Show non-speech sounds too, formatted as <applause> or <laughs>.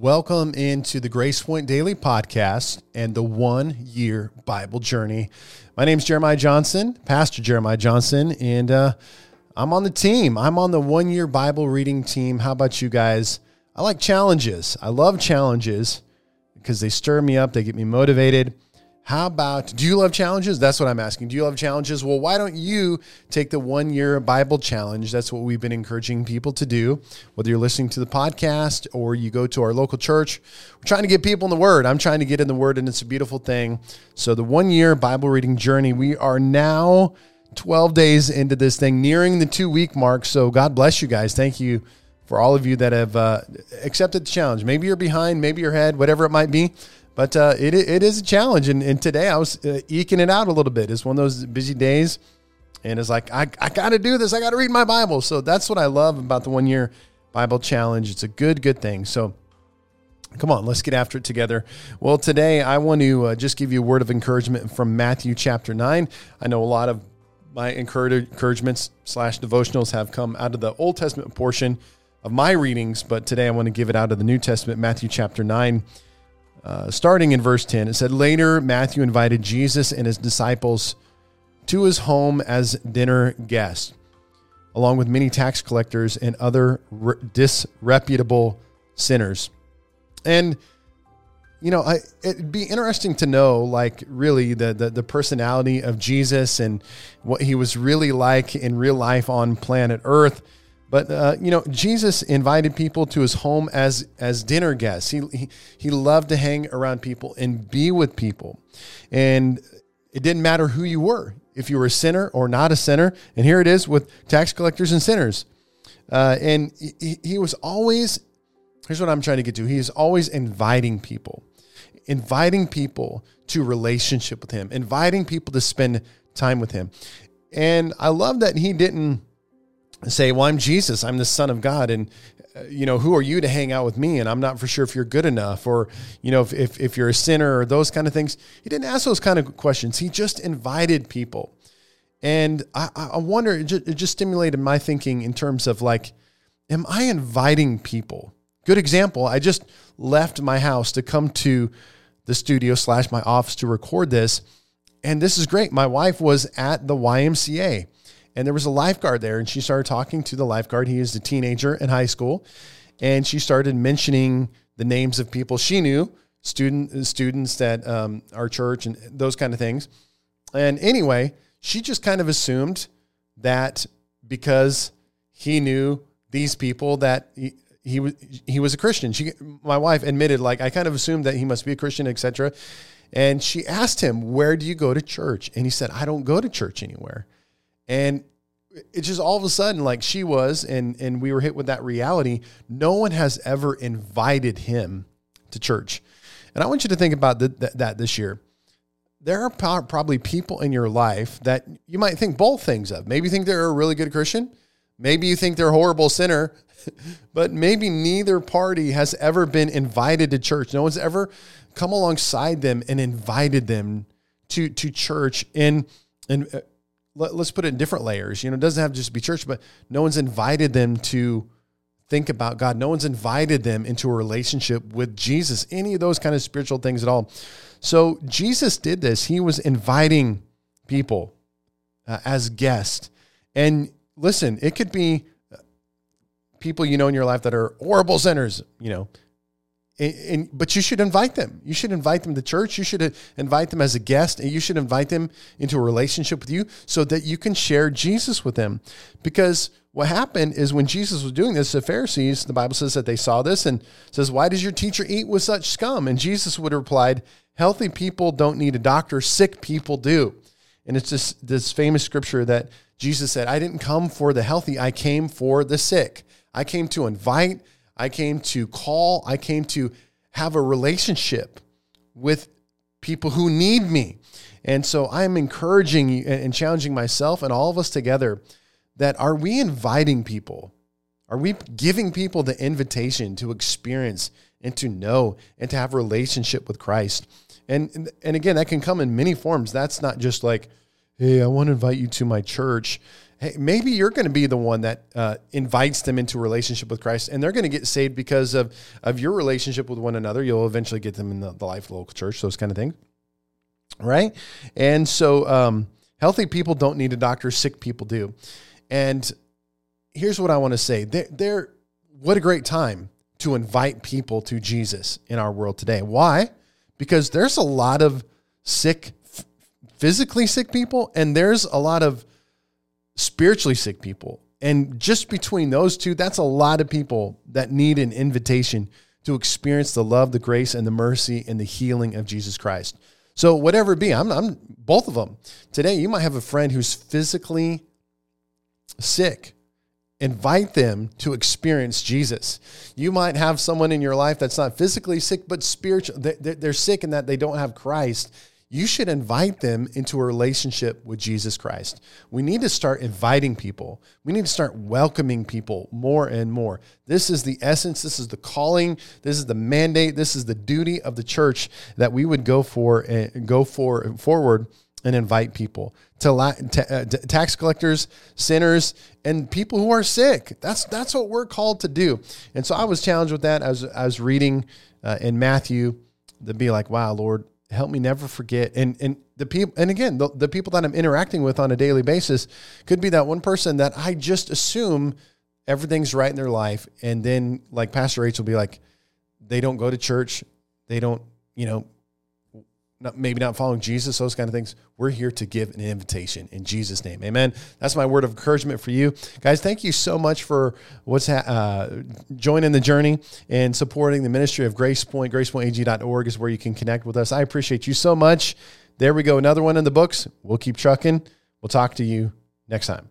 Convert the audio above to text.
Welcome into the Grace Point Daily Podcast and the one year Bible journey. My name is Jeremiah Johnson, Pastor Jeremiah Johnson, and uh, I'm on the team. I'm on the one year Bible reading team. How about you guys? I like challenges. I love challenges because they stir me up, they get me motivated. How about, do you love challenges? That's what I'm asking. Do you love challenges? Well, why don't you take the one year Bible challenge? That's what we've been encouraging people to do, whether you're listening to the podcast or you go to our local church. We're trying to get people in the Word. I'm trying to get in the Word, and it's a beautiful thing. So, the one year Bible reading journey, we are now 12 days into this thing, nearing the two week mark. So, God bless you guys. Thank you for all of you that have uh, accepted the challenge. Maybe you're behind, maybe you're ahead, whatever it might be. But uh, it, it is a challenge. And, and today I was uh, eking it out a little bit. It's one of those busy days. And it's like, I, I got to do this. I got to read my Bible. So that's what I love about the one year Bible challenge. It's a good, good thing. So come on, let's get after it together. Well, today I want to uh, just give you a word of encouragement from Matthew chapter 9. I know a lot of my encouragements slash devotionals have come out of the Old Testament portion of my readings, but today I want to give it out of the New Testament, Matthew chapter 9. Uh, starting in verse 10, it said, Later, Matthew invited Jesus and his disciples to his home as dinner guests, along with many tax collectors and other re- disreputable sinners. And, you know, I, it'd be interesting to know, like, really the, the, the personality of Jesus and what he was really like in real life on planet Earth. But uh, you know, Jesus invited people to his home as as dinner guests. He, he he loved to hang around people and be with people, and it didn't matter who you were, if you were a sinner or not a sinner. And here it is with tax collectors and sinners. Uh, and he, he was always here's what I'm trying to get to. He's always inviting people, inviting people to relationship with him, inviting people to spend time with him. And I love that he didn't say, Well, I'm Jesus, I'm the Son of God. And, uh, you know, who are you to hang out with me? And I'm not for sure if you're good enough or, you know, if, if, if you're a sinner or those kind of things. He didn't ask those kind of questions. He just invited people. And I, I wonder, it just, it just stimulated my thinking in terms of like, am I inviting people? Good example. I just left my house to come to the studio slash my office to record this. And this is great. My wife was at the YMCA and there was a lifeguard there and she started talking to the lifeguard he is a teenager in high school and she started mentioning the names of people she knew student students that um, our church and those kind of things and anyway she just kind of assumed that because he knew these people that he, he was he was a Christian. She, my wife, admitted like I kind of assumed that he must be a Christian, etc. And she asked him, "Where do you go to church?" And he said, "I don't go to church anywhere." And it's just all of a sudden like she was and and we were hit with that reality no one has ever invited him to church. And i want you to think about that, that this year. There are probably people in your life that you might think both things of. Maybe you think they're a really good christian. Maybe you think they're a horrible sinner. <laughs> But maybe neither party has ever been invited to church. No one's ever come alongside them and invited them to to church and and let, us put it in different layers. You know, it doesn't have to just be church, but no one's invited them to think about God. No one's invited them into a relationship with Jesus, any of those kind of spiritual things at all. So Jesus did this. He was inviting people uh, as guests. And listen, it could be people you know in your life that are horrible sinners, you know, and, and, but you should invite them. You should invite them to church. You should invite them as a guest, and you should invite them into a relationship with you so that you can share Jesus with them. Because what happened is when Jesus was doing this, the Pharisees, the Bible says that they saw this and says, "Why does your teacher eat with such scum?" And Jesus would have replied, "Healthy people don't need a doctor; sick people do." And it's this this famous scripture that Jesus said, "I didn't come for the healthy; I came for the sick. I came to invite." I came to call, I came to have a relationship with people who need me. And so I'm encouraging and challenging myself and all of us together that are we inviting people? Are we giving people the invitation to experience and to know and to have a relationship with Christ? And and again, that can come in many forms. That's not just like, hey, I want to invite you to my church hey, maybe you're going to be the one that uh, invites them into a relationship with Christ, and they're going to get saved because of of your relationship with one another. You'll eventually get them in the, the life of the local church, those kind of things, right? And so, um, healthy people don't need a doctor; sick people do. And here's what I want to say: they're, they're what a great time to invite people to Jesus in our world today. Why? Because there's a lot of sick, physically sick people, and there's a lot of spiritually sick people. And just between those two, that's a lot of people that need an invitation to experience the love, the grace, and the mercy and the healing of Jesus Christ. So, whatever it be, I'm, I'm both of them. Today, you might have a friend who's physically sick invite them to experience Jesus. You might have someone in your life that's not physically sick, but spiritual. They're sick in that they don't have Christ. You should invite them into a relationship with Jesus Christ. We need to start inviting people. We need to start welcoming people more and more. This is the essence. This is the calling. This is the mandate. This is the duty of the church that we would go for and go for forward and invite people to uh, tax collectors, sinners, and people who are sick. That's that's what we're called to do. And so I was challenged with that as I was reading uh, in Matthew to be like, "Wow, Lord, help me never forget." And and the people, and again, the, the people that I'm interacting with on a daily basis could be that one person that I just assume everything's right in their life, and then like Pastor Rachel will be like, they don't go to church, they don't, you know not, maybe not following Jesus, those kind of things. We're here to give an invitation in Jesus' name. Amen. That's my word of encouragement for you. Guys, thank you so much for what's ha- uh, joining the journey and supporting the ministry of Grace Point. GracePointAG.org is where you can connect with us. I appreciate you so much. There we go. Another one in the books. We'll keep trucking. We'll talk to you next time.